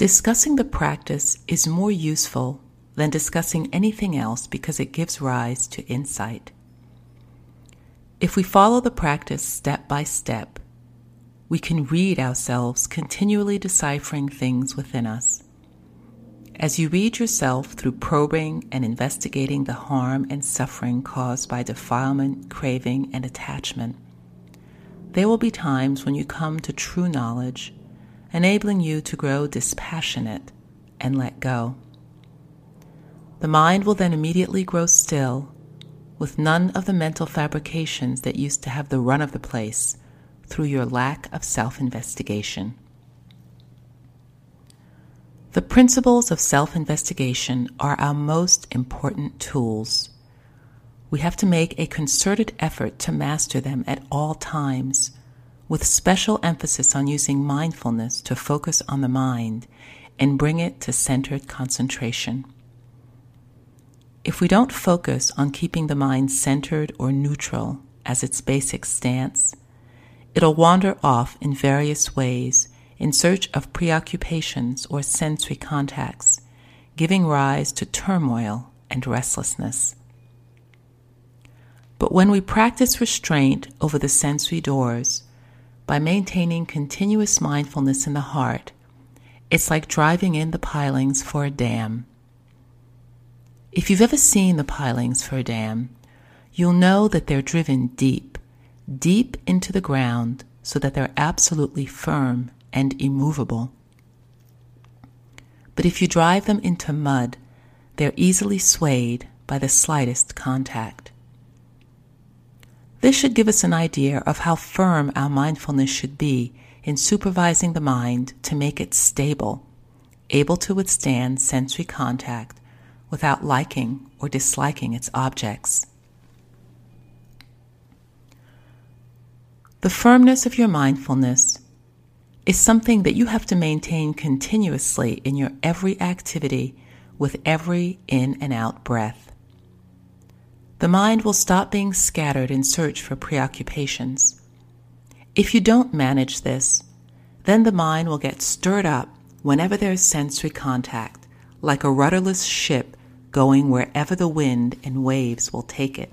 Discussing the practice is more useful than discussing anything else because it gives rise to insight. If we follow the practice step by step, we can read ourselves continually deciphering things within us. As you read yourself through probing and investigating the harm and suffering caused by defilement, craving, and attachment, there will be times when you come to true knowledge, enabling you to grow dispassionate and let go. The mind will then immediately grow still, with none of the mental fabrications that used to have the run of the place through your lack of self investigation. The principles of self investigation are our most important tools. We have to make a concerted effort to master them at all times, with special emphasis on using mindfulness to focus on the mind and bring it to centered concentration. If we don't focus on keeping the mind centered or neutral as its basic stance, it'll wander off in various ways in search of preoccupations or sensory contacts, giving rise to turmoil and restlessness. But when we practice restraint over the sensory doors, by maintaining continuous mindfulness in the heart, it's like driving in the pilings for a dam. If you've ever seen the pilings for a dam, you'll know that they're driven deep, deep into the ground so that they're absolutely firm and immovable. But if you drive them into mud, they're easily swayed by the slightest contact. This should give us an idea of how firm our mindfulness should be in supervising the mind to make it stable, able to withstand sensory contact without liking or disliking its objects. The firmness of your mindfulness is something that you have to maintain continuously in your every activity with every in and out breath. The mind will stop being scattered in search for preoccupations. If you don't manage this, then the mind will get stirred up whenever there is sensory contact, like a rudderless ship going wherever the wind and waves will take it.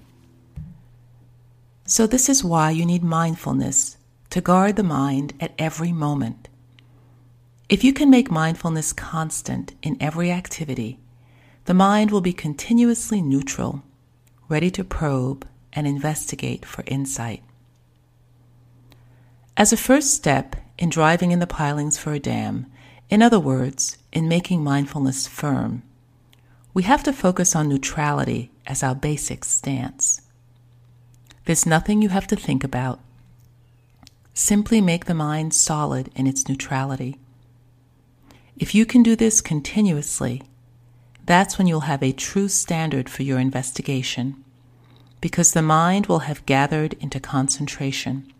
So, this is why you need mindfulness to guard the mind at every moment. If you can make mindfulness constant in every activity, the mind will be continuously neutral, ready to probe and investigate for insight. As a first step in driving in the pilings for a dam, in other words, in making mindfulness firm, we have to focus on neutrality as our basic stance. There's nothing you have to think about, Simply make the mind solid in its neutrality. If you can do this continuously, that's when you'll have a true standard for your investigation, because the mind will have gathered into concentration.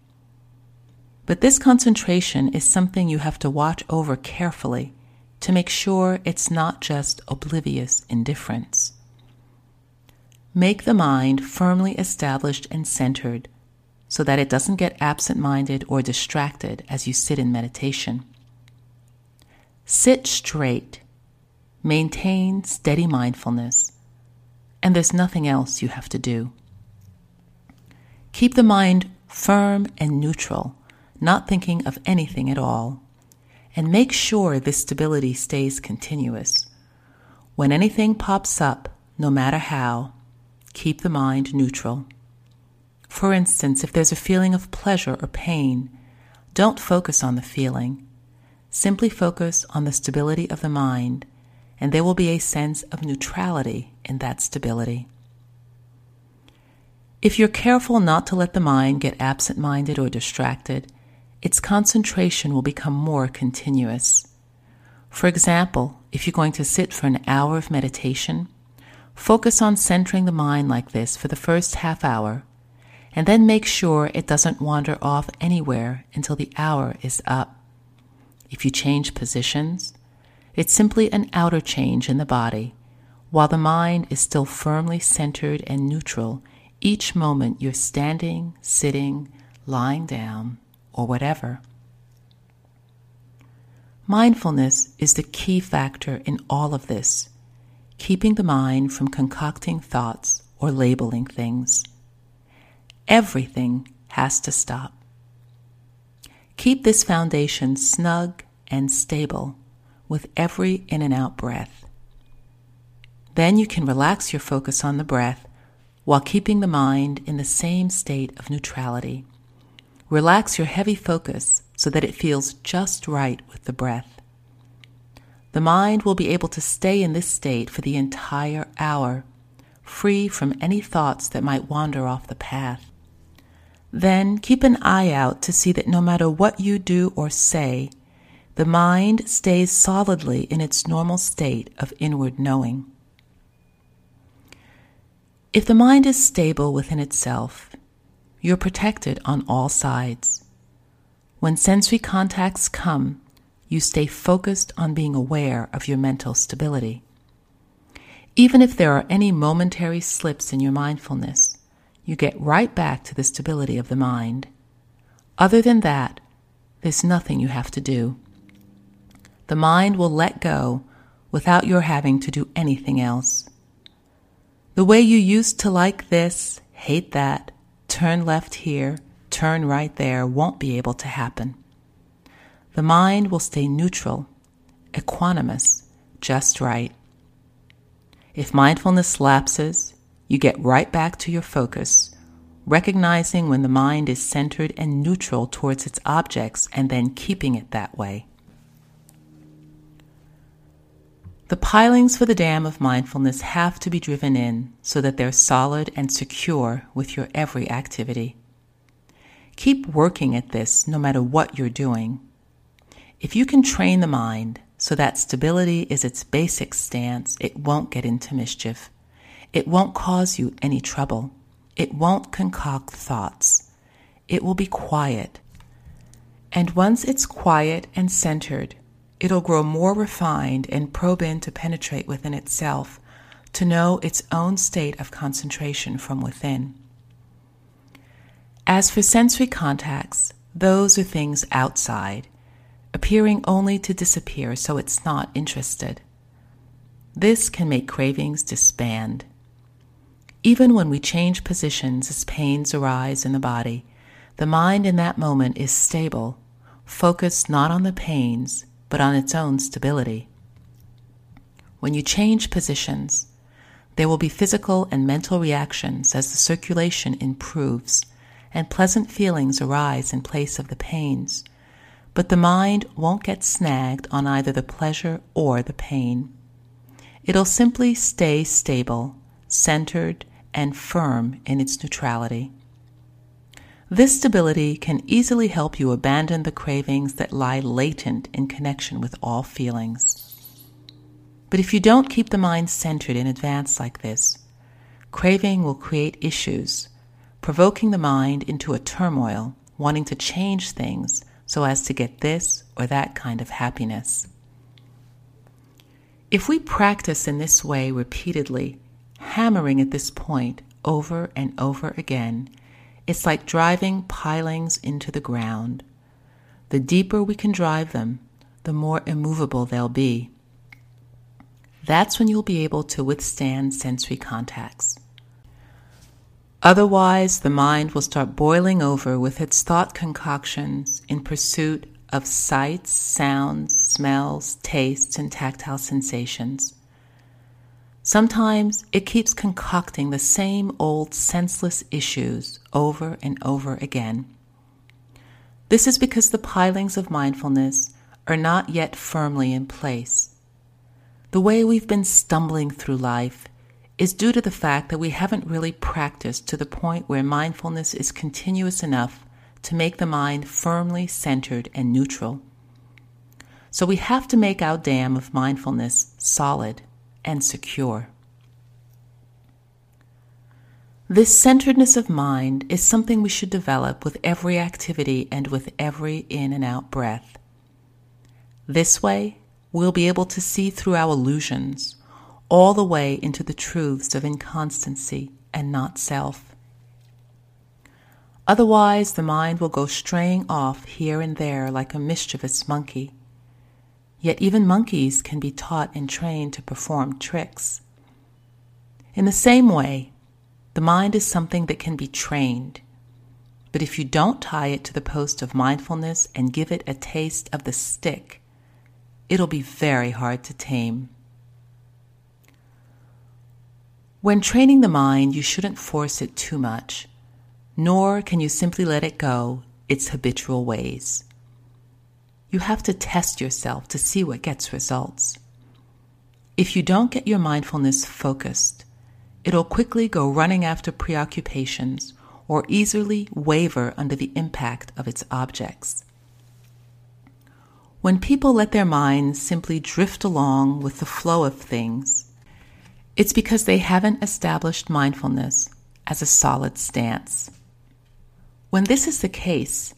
But this concentration is something you have to watch over carefully to make sure it's not just oblivious indifference. Make the mind firmly established and centered so that it doesn't get absent minded or distracted as you sit in meditation. Sit straight, maintain steady mindfulness, and there's nothing else you have to do. Keep the mind firm and neutral, not thinking of anything at all, and make sure this stability stays continuous. When anything pops up, no matter how, keep the mind neutral. For instance, if there's a feeling of pleasure or pain, don't focus on the feeling. Simply focus on the stability of the mind, and there will be a sense of neutrality in that stability. If you're careful not to let the mind get absent minded or distracted, its concentration will become more continuous. For example, if you're going to sit for an hour of meditation, focus on centering the mind like this for the first half hour and then make sure it doesn't wander off anywhere until the hour is up. If you change positions, it's simply an outer change in the body, while the mind is still firmly centered and neutral each moment you're standing, sitting, lying down, or whatever. Mindfulness is the key factor in all of this, keeping the mind from concocting thoughts or labeling things. Everything has to stop. Keep this foundation snug and stable with every in and out breath. Then you can relax your focus on the breath while keeping the mind in the same state of neutrality. Relax your heavy focus so that it feels just right with the breath. The mind will be able to stay in this state for the entire hour, free from any thoughts that might wander off the path. Then keep an eye out to see that no matter what you do or say, the mind stays solidly in its normal state of inward knowing. If the mind is stable within itself, you're protected on all sides. When sensory contacts come, you stay focused on being aware of your mental stability. Even if there are any momentary slips in your mindfulness, you get right back to the stability of the mind. Other than that, there's nothing you have to do. The mind will let go without your having to do anything else. The way you used to like this, hate that, turn left here, turn right there won't be able to happen. The mind will stay neutral, equanimous, just right. If mindfulness lapses, you get right back to your focus, recognizing when the mind is centered and neutral towards its objects and then keeping it that way. The pilings for the dam of mindfulness have to be driven in so that they're solid and secure with your every activity. Keep working at this no matter what you're doing. If you can train the mind so that stability is its basic stance, it won't get into mischief. It won't cause you any trouble. It won't concoct thoughts. It will be quiet. And once it's quiet and centered, it'll grow more refined and probe in to penetrate within itself, to know its own state of concentration from within. As for sensory contacts, those are things outside, appearing only to disappear so it's not interested. This can make cravings disband. Even when we change positions as pains arise in the body, the mind in that moment is stable, focused not on the pains, but on its own stability. When you change positions, there will be physical and mental reactions as the circulation improves and pleasant feelings arise in place of the pains, but the mind won't get snagged on either the pleasure or the pain. It'll simply stay stable, centered, and firm in its neutrality. This stability can easily help you abandon the cravings that lie latent in connection with all feelings. But if you don't keep the mind centered in advance like this, craving will create issues, provoking the mind into a turmoil, wanting to change things so as to get this or that kind of happiness. If we practice in this way repeatedly, hammering at this point over and over again, it's like driving pilings into the ground. The deeper we can drive them, the more immovable they'll be. That's when you'll be able to withstand sensory contacts. Otherwise, the mind will start boiling over with its thought concoctions in pursuit of sights, sounds, smells, tastes, and tactile sensations. Sometimes it keeps concocting the same old senseless issues over and over again. This is because the pilings of mindfulness are not yet firmly in place. The way we've been stumbling through life is due to the fact that we haven't really practiced to the point where mindfulness is continuous enough to make the mind firmly centered and neutral. So we have to make our dam of mindfulness solid and secure. This centeredness of mind is something we should develop with every activity and with every in and out breath. This way, we'll be able to see through our illusions all the way into the truths of inconstancy and not self. Otherwise, the mind will go straying off here and there like a mischievous monkey. Yet even monkeys can be taught and trained to perform tricks. In the same way, the mind is something that can be trained. But if you don't tie it to the post of mindfulness and give it a taste of the stick, it'll be very hard to tame. When training the mind, you shouldn't force it too much, nor can you simply let it go its habitual ways. You have to test yourself to see what gets results. If you don't get your mindfulness focused, it'll quickly go running after preoccupations or easily waver under the impact of its objects. When people let their minds simply drift along with the flow of things, it's because they haven't established mindfulness as a solid stance. When this is the case,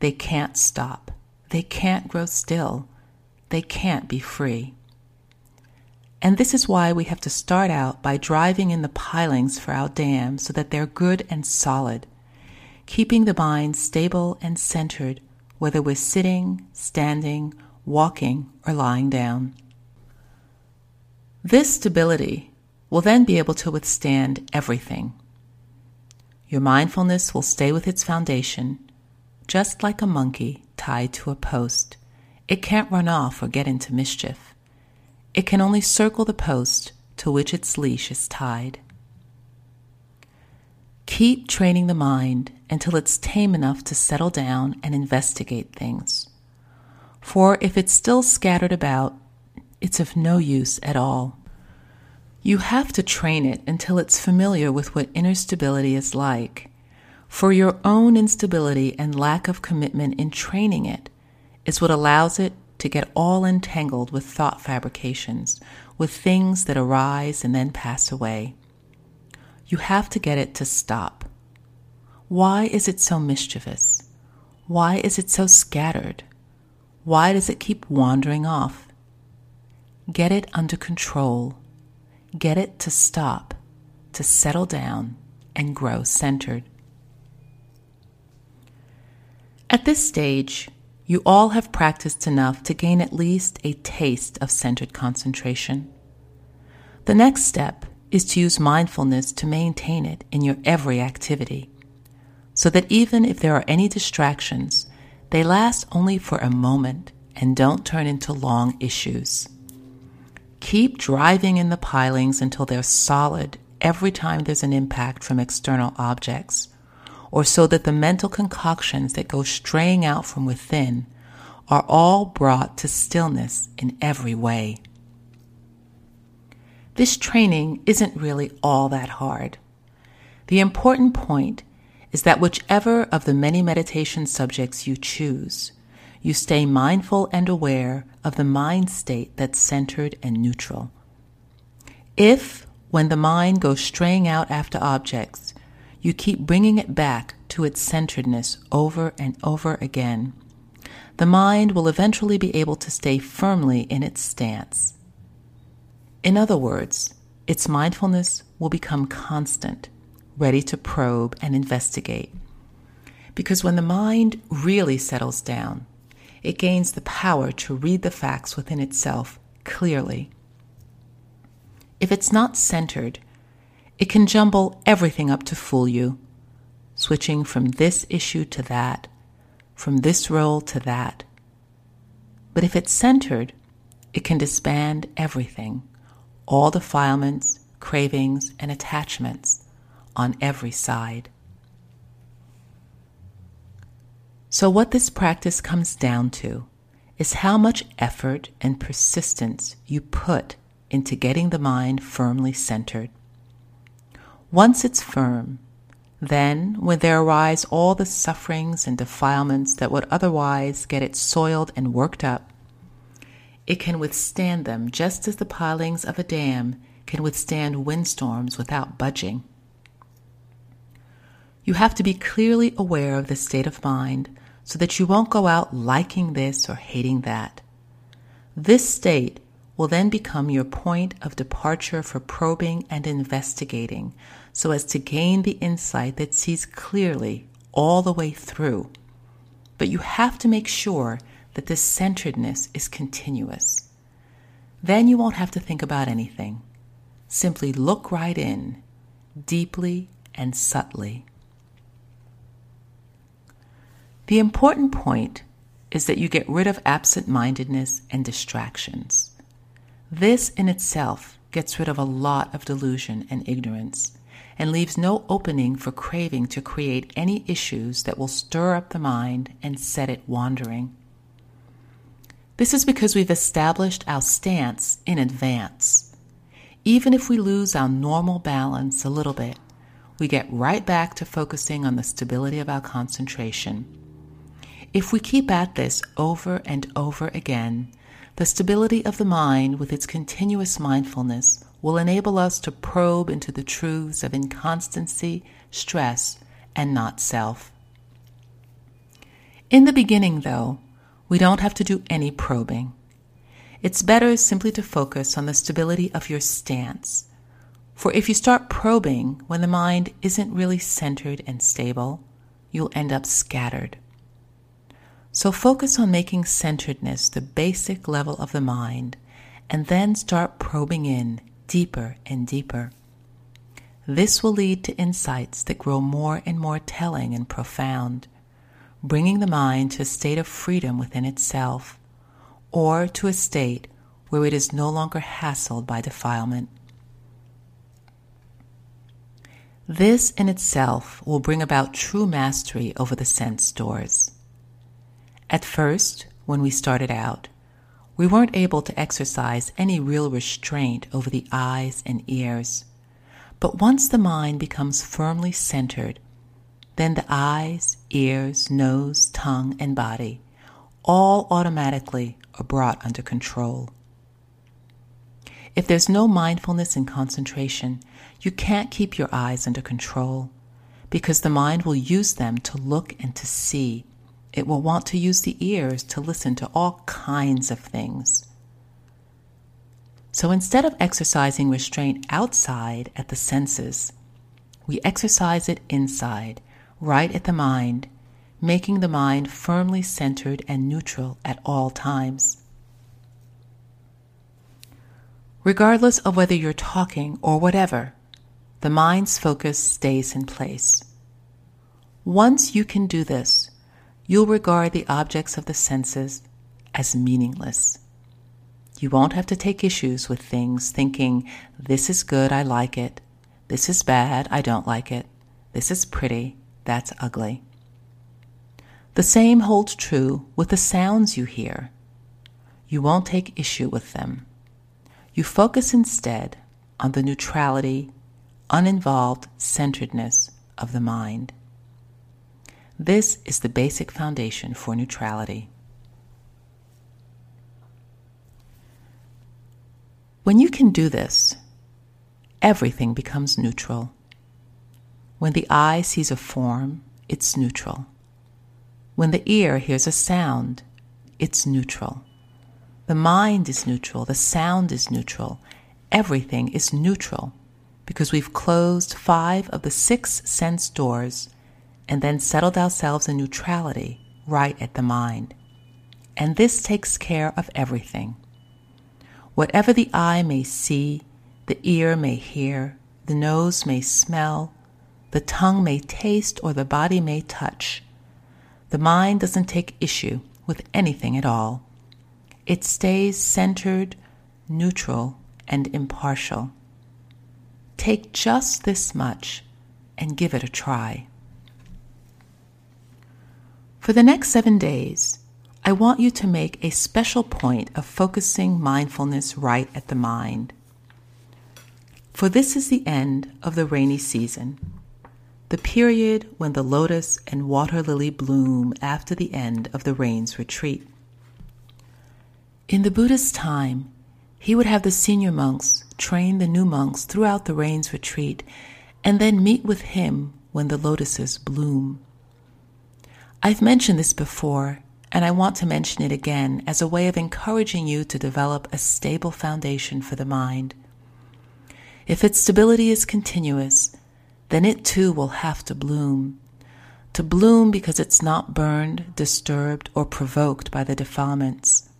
they can't stop. They can't grow still. They can't be free. And this is why we have to start out by driving in the pilings for our dam so that they're good and solid, keeping the mind stable and centered, whether we're sitting, standing, walking, or lying down. This stability will then be able to withstand everything. Your mindfulness will stay with its foundation, just like a monkey tied to a post. It can't run off or get into mischief. It can only circle the post to which its leash is tied. Keep training the mind until it's tame enough to settle down and investigate things. For if it's still scattered about, it's of no use at all. You have to train it until it's familiar with what inner stability is like. For your own instability and lack of commitment in training it is what allows it to get all entangled with thought fabrications, with things that arise and then pass away. You have to get it to stop. Why is it so mischievous? Why is it so scattered? Why does it keep wandering off? Get it under control Get it to stop, to settle down, and grow centered. At this stage, you all have practiced enough to gain at least a taste of centered concentration. The next step is to use mindfulness to maintain it in your every activity, so that even if there are any distractions, they last only for a moment and don't turn into long issues. Keep driving in the pilings until they're solid every time there's an impact from external objects, or so that the mental concoctions that go straying out from within are all brought to stillness in every way. This training isn't really all that hard. The important point is that whichever of the many meditation subjects you choose, you stay mindful and aware of the mind state that's centered and neutral. If, when the mind goes straying out after objects, you keep bringing it back to its centeredness over and over again, the mind will eventually be able to stay firmly in its stance. In other words, its mindfulness will become constant, ready to probe and investigate. Because when the mind really settles down, it gains the power to read the facts within itself clearly. If it's not centered, it can jumble everything up to fool you, switching from this issue to that, from this role to that. But if it's centered, it can disband everything, all defilements, cravings, and attachments on every side. So, what this practice comes down to is how much effort and persistence you put into getting the mind firmly centered. Once it's firm, then when there arise all the sufferings and defilements that would otherwise get it soiled and worked up, it can withstand them just as the pilings of a dam can withstand windstorms without budging. You have to be clearly aware of the state of mind so that you won't go out liking this or hating that. This state will then become your point of departure for probing and investigating so as to gain the insight that sees clearly all the way through. But you have to make sure that this centeredness is continuous. Then you won't have to think about anything. Simply look right in, deeply and subtly. The important point is that you get rid of absent mindedness and distractions. This in itself gets rid of a lot of delusion and ignorance and leaves no opening for craving to create any issues that will stir up the mind and set it wandering. This is because we've established our stance in advance. Even if we lose our normal balance a little bit, we get right back to focusing on the stability of our concentration. If we keep at this over and over again, the stability of the mind with its continuous mindfulness will enable us to probe into the truths of inconstancy, stress, and not self. In the beginning, though, we don't have to do any probing. It's better simply to focus on the stability of your stance. For if you start probing when the mind isn't really centered and stable, you'll end up scattered. So focus on making centeredness the basic level of the mind and then start probing in deeper and deeper. This will lead to insights that grow more and more telling and profound bringing the mind to a state of freedom within itself, or to a state where it is no longer hassled by defilement. This in itself will bring about true mastery over the sense doors. At first, when we started out, we weren't able to exercise any real restraint over the eyes and ears. But once the mind becomes firmly centered then the eyes, ears, nose, tongue, and body all automatically are brought under control. If there's no mindfulness and concentration, you can't keep your eyes under control because the mind will use them to look and to see. It will want to use the ears to listen to all kinds of things. So instead of exercising restraint outside at the senses, we exercise it inside right at the mind, making the mind firmly centered and neutral at all times. Regardless of whether you're talking or whatever, the mind's focus stays in place. Once you can do this, you'll regard the objects of the senses as meaningless. You won't have to take issues with things thinking, this is good, I like it. This is bad, I don't like it. This is pretty, that's ugly. The same holds true with the sounds you hear. You won't take issue with them. You focus instead on the neutrality, uninvolved centeredness of the mind. This is the basic foundation for neutrality. When you can do this, everything becomes neutral. When the eye sees a form, it's neutral. When the ear hears a sound, it's neutral. The mind is neutral, the sound is neutral, everything is neutral because we've closed five of the six sense doors and then settled ourselves in neutrality right at the mind. And this takes care of everything. Whatever the eye may see, the ear may hear, the nose may smell, the tongue may taste or the body may touch. The mind doesn't take issue with anything at all. It stays centered, neutral, and impartial. Take just this much and give it a try. For the next seven days, I want you to make a special point of focusing mindfulness right at the mind. For this is the end of the rainy season the period when the lotus and water lily bloom after the end of the rain's retreat. In the Buddha's time, he would have the senior monks train the new monks throughout the rain's retreat and then meet with him when the lotuses bloom. I've mentioned this before, and I want to mention it again as a way of encouraging you to develop a stable foundation for the mind. If its stability is continuous, then it too will have to bloom. to bloom because it's not burned, disturbed, or provoked by the defilements.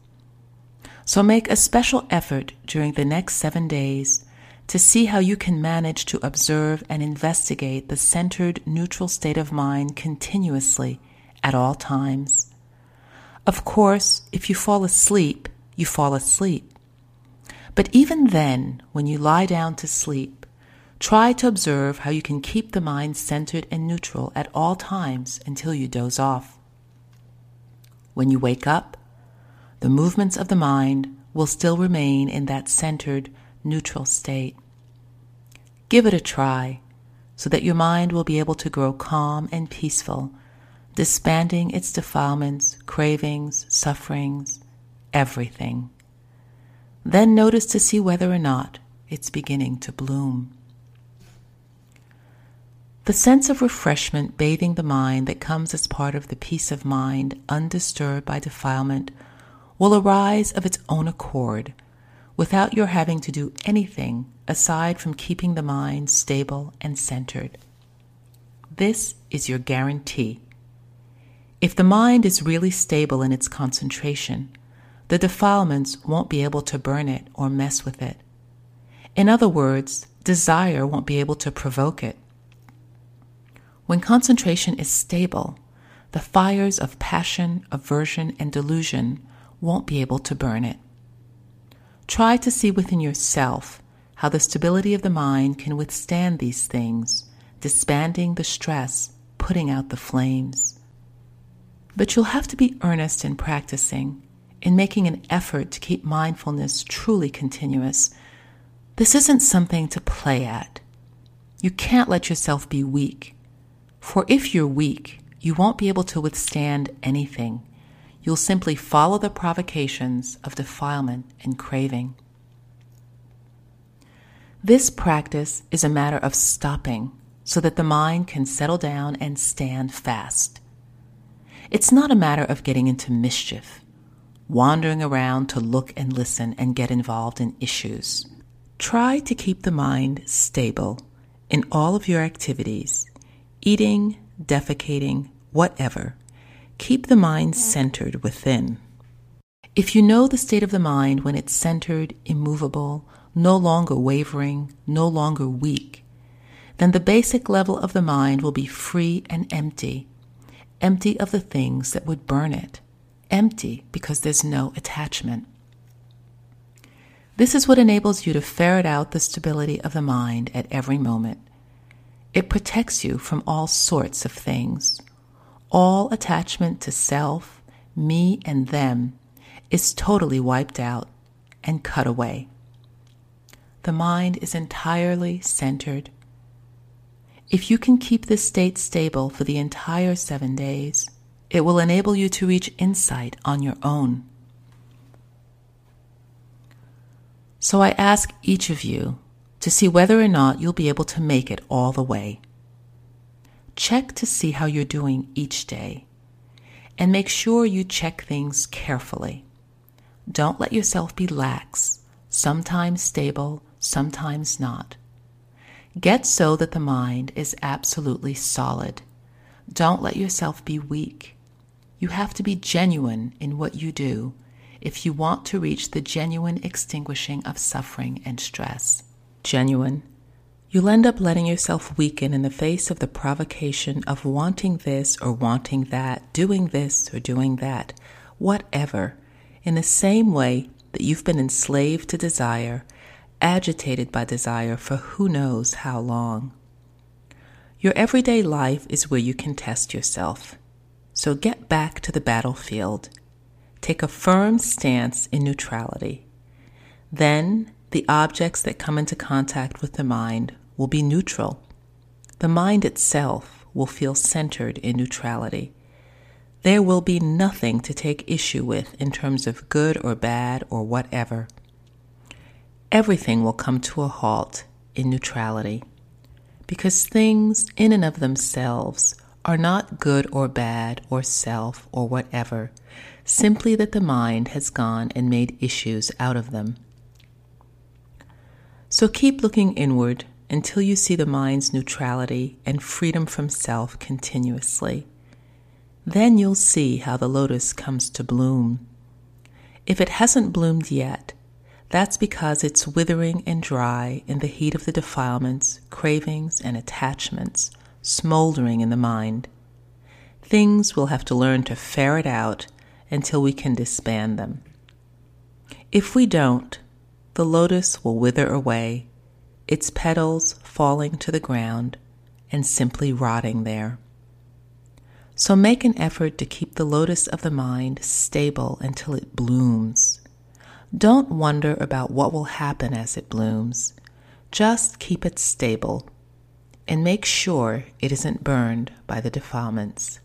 So make a special effort during the next seven days to see how you can manage to observe and investigate the centered, neutral state of mind continuously at all times. Of course, if you fall asleep, you fall asleep. But even then, when you lie down to sleep, try to observe how you can keep the mind centered and neutral at all times until you doze off. When you wake up, the movements of the mind will still remain in that centered, neutral state. Give it a try so that your mind will be able to grow calm and peaceful, disbanding its defilements, cravings, sufferings, everything. Then notice to see whether or not it's beginning to bloom. The sense of refreshment bathing the mind that comes as part of the peace of mind undisturbed by defilement will arise of its own accord without your having to do anything aside from keeping the mind stable and centered. This is your guarantee. If the mind is really stable in its concentration, the defilements won't be able to burn it or mess with it. In other words, desire won't be able to provoke it. When concentration is stable, the fires of passion, aversion, and delusion won't be able to burn it. Try to see within yourself how the stability of the mind can withstand these things, disbanding the stress, putting out the flames. But you'll have to be earnest in practicing, in making an effort to keep mindfulness truly continuous. This isn't something to play at. You can't let yourself be weak. For if you're weak, you won't be able to withstand anything you'll simply follow the provocations of defilement and craving. This practice is a matter of stopping so that the mind can settle down and stand fast. It's not a matter of getting into mischief, wandering around to look and listen and get involved in issues. Try to keep the mind stable in all of your activities, eating, defecating, whatever Keep the mind centered within. If you know the state of the mind when it's centered, immovable, no longer wavering, no longer weak, then the basic level of the mind will be free and empty, empty of the things that would burn it, empty because there's no attachment. This is what enables you to ferret out the stability of the mind at every moment. It protects you from all sorts of things all attachment to self, me, and them is totally wiped out and cut away. The mind is entirely centered. If you can keep this state stable for the entire seven days, it will enable you to reach insight on your own. So I ask each of you to see whether or not you'll be able to make it all the way. Check to see how you're doing each day and make sure you check things carefully. Don't let yourself be lax, sometimes stable, sometimes not. Get so that the mind is absolutely solid. Don't let yourself be weak. You have to be genuine in what you do if you want to reach the genuine extinguishing of suffering and stress. Genuine You'll end up letting yourself weaken in the face of the provocation of wanting this or wanting that, doing this or doing that, whatever, in the same way that you've been enslaved to desire, agitated by desire for who knows how long. Your everyday life is where you can test yourself. So get back to the battlefield. Take a firm stance in neutrality. Then the objects that come into contact with the mind will be neutral. The mind itself will feel centered in neutrality. There will be nothing to take issue with in terms of good or bad or whatever. Everything will come to a halt in neutrality because things in and of themselves are not good or bad or self or whatever, simply that the mind has gone and made issues out of them. So keep looking inward until you see the mind's neutrality and freedom from self continuously. Then you'll see how the lotus comes to bloom. If it hasn't bloomed yet, that's because it's withering and dry in the heat of the defilements, cravings, and attachments smoldering in the mind. Things we'll have to learn to ferret out until we can disband them. If we don't, the lotus will wither away, its petals falling to the ground and simply rotting there. So make an effort to keep the lotus of the mind stable until it blooms. Don't wonder about what will happen as it blooms. Just keep it stable and make sure it isn't burned by the defilements.